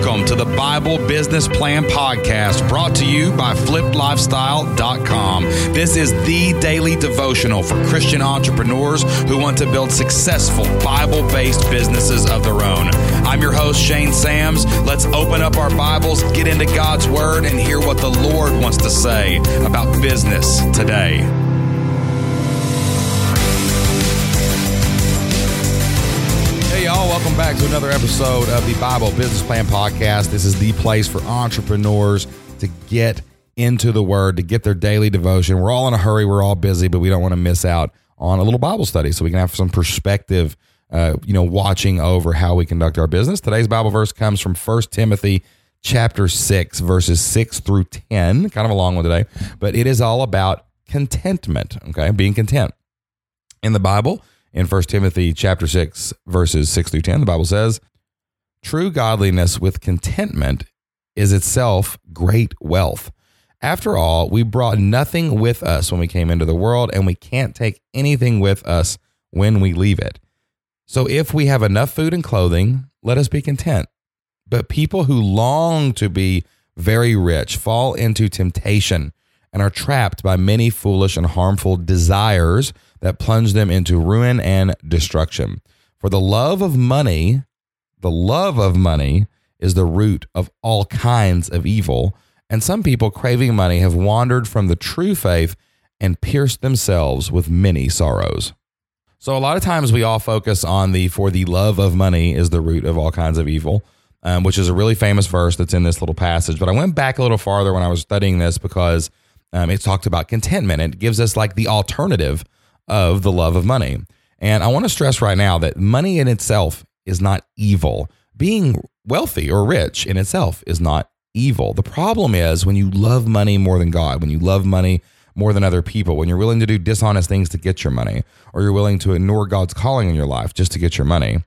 Welcome to the Bible Business Plan Podcast brought to you by flippedlifestyle.com. This is the daily devotional for Christian entrepreneurs who want to build successful Bible based businesses of their own. I'm your host, Shane Sams. Let's open up our Bibles, get into God's Word, and hear what the Lord wants to say about business today. Another episode of the Bible Business Plan Podcast. This is the place for entrepreneurs to get into the Word, to get their daily devotion. We're all in a hurry, we're all busy, but we don't want to miss out on a little Bible study so we can have some perspective, uh, you know, watching over how we conduct our business. Today's Bible verse comes from 1 Timothy chapter 6, verses 6 through 10. Kind of a long one today, but it is all about contentment, okay? Being content. In the Bible, in 1 Timothy chapter 6 verses 6 through 10 the Bible says true godliness with contentment is itself great wealth. After all we brought nothing with us when we came into the world and we can't take anything with us when we leave it. So if we have enough food and clothing let us be content. But people who long to be very rich fall into temptation and are trapped by many foolish and harmful desires that plunge them into ruin and destruction. For the love of money, the love of money is the root of all kinds of evil. And some people craving money have wandered from the true faith and pierced themselves with many sorrows. So, a lot of times we all focus on the for the love of money is the root of all kinds of evil, um, which is a really famous verse that's in this little passage. But I went back a little farther when I was studying this because um, it talked about contentment. It gives us like the alternative of the love of money. And I want to stress right now that money in itself is not evil. Being wealthy or rich in itself is not evil. The problem is when you love money more than God, when you love money more than other people, when you're willing to do dishonest things to get your money, or you're willing to ignore God's calling in your life just to get your money,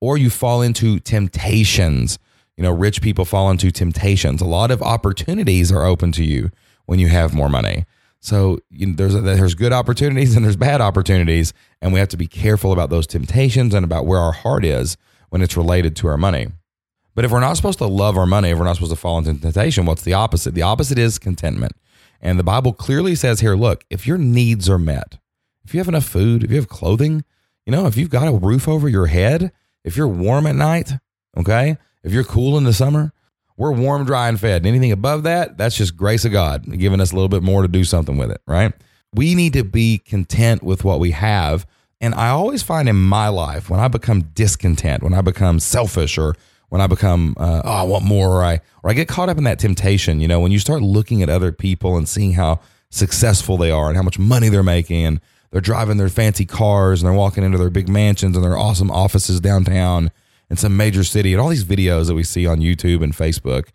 or you fall into temptations. You know, rich people fall into temptations. A lot of opportunities are open to you when you have more money. So you know, there's there's good opportunities and there's bad opportunities, and we have to be careful about those temptations and about where our heart is when it's related to our money. But if we're not supposed to love our money, if we're not supposed to fall into temptation, what's the opposite? The opposite is contentment. And the Bible clearly says here, look, if your needs are met, if you have enough food, if you have clothing, you know, if you've got a roof over your head, if you're warm at night, okay, if you're cool in the summer, we're warm, dry, and fed. Anything above that, that's just grace of God giving us a little bit more to do something with it, right? We need to be content with what we have. And I always find in my life when I become discontent, when I become selfish, or when I become, uh, oh, I want more, or I, or I get caught up in that temptation, you know, when you start looking at other people and seeing how successful they are and how much money they're making and they're driving their fancy cars and they're walking into their big mansions and their awesome offices downtown in some major city and all these videos that we see on YouTube and Facebook,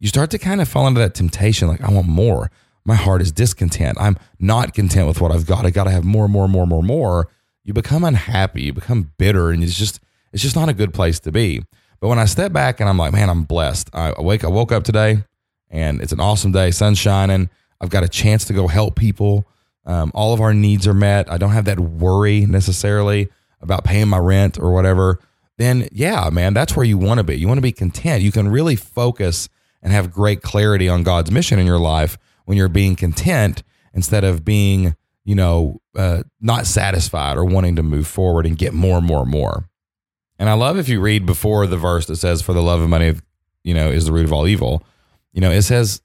you start to kind of fall into that temptation like, I want more. My heart is discontent. I'm not content with what I've got. I got to have more, more, more, more, more. You become unhappy. You become bitter, and it's just it's just not a good place to be. But when I step back and I'm like, man, I'm blessed. I wake, I woke up today, and it's an awesome day. Sun's shining. I've got a chance to go help people. Um, all of our needs are met. I don't have that worry necessarily about paying my rent or whatever then yeah, man, that's where you want to be. You want to be content. You can really focus and have great clarity on God's mission in your life when you're being content instead of being, you know, uh, not satisfied or wanting to move forward and get more and more and more. And I love if you read before the verse that says, "For the love of money, you know, is the root of all evil." You know, it says,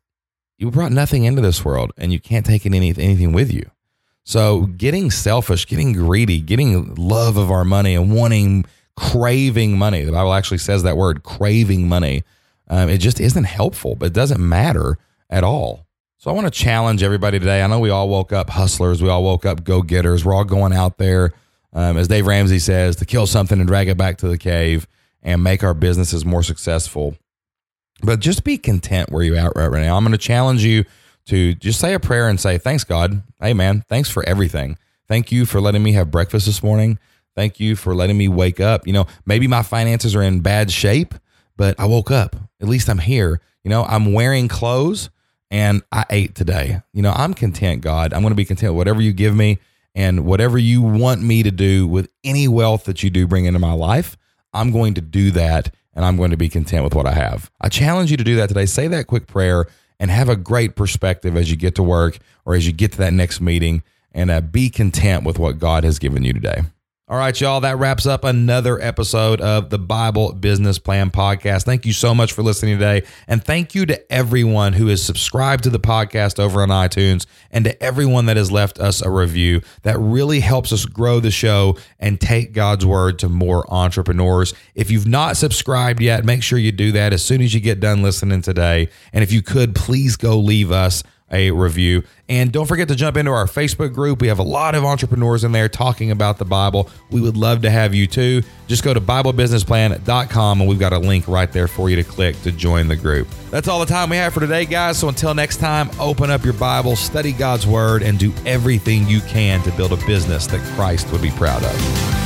"You brought nothing into this world, and you can't take any, anything with you." So, getting selfish, getting greedy, getting love of our money, and wanting craving money. The Bible actually says that word, craving money. Um, it just isn't helpful, but it doesn't matter at all. So I want to challenge everybody today. I know we all woke up hustlers, we all woke up go getters. We're all going out there, um, as Dave Ramsey says, to kill something and drag it back to the cave and make our businesses more successful. But just be content where you're at right now. I'm going to challenge you to just say a prayer and say, Thanks, God. Hey, man, thanks for everything. Thank you for letting me have breakfast this morning. Thank you for letting me wake up. You know, maybe my finances are in bad shape, but I woke up. At least I'm here. You know, I'm wearing clothes and I ate today. You know, I'm content, God. I'm going to be content with whatever you give me and whatever you want me to do with any wealth that you do bring into my life. I'm going to do that and I'm going to be content with what I have. I challenge you to do that today. Say that quick prayer and have a great perspective as you get to work or as you get to that next meeting and uh, be content with what God has given you today. All right, y'all, that wraps up another episode of the Bible Business Plan Podcast. Thank you so much for listening today. And thank you to everyone who has subscribed to the podcast over on iTunes and to everyone that has left us a review. That really helps us grow the show and take God's word to more entrepreneurs. If you've not subscribed yet, make sure you do that as soon as you get done listening today. And if you could, please go leave us a review. And don't forget to jump into our Facebook group. We have a lot of entrepreneurs in there talking about the Bible. We would love to have you too. Just go to BibleBusinessPlan.com and we've got a link right there for you to click to join the group. That's all the time we have for today, guys. So until next time, open up your Bible, study God's Word, and do everything you can to build a business that Christ would be proud of.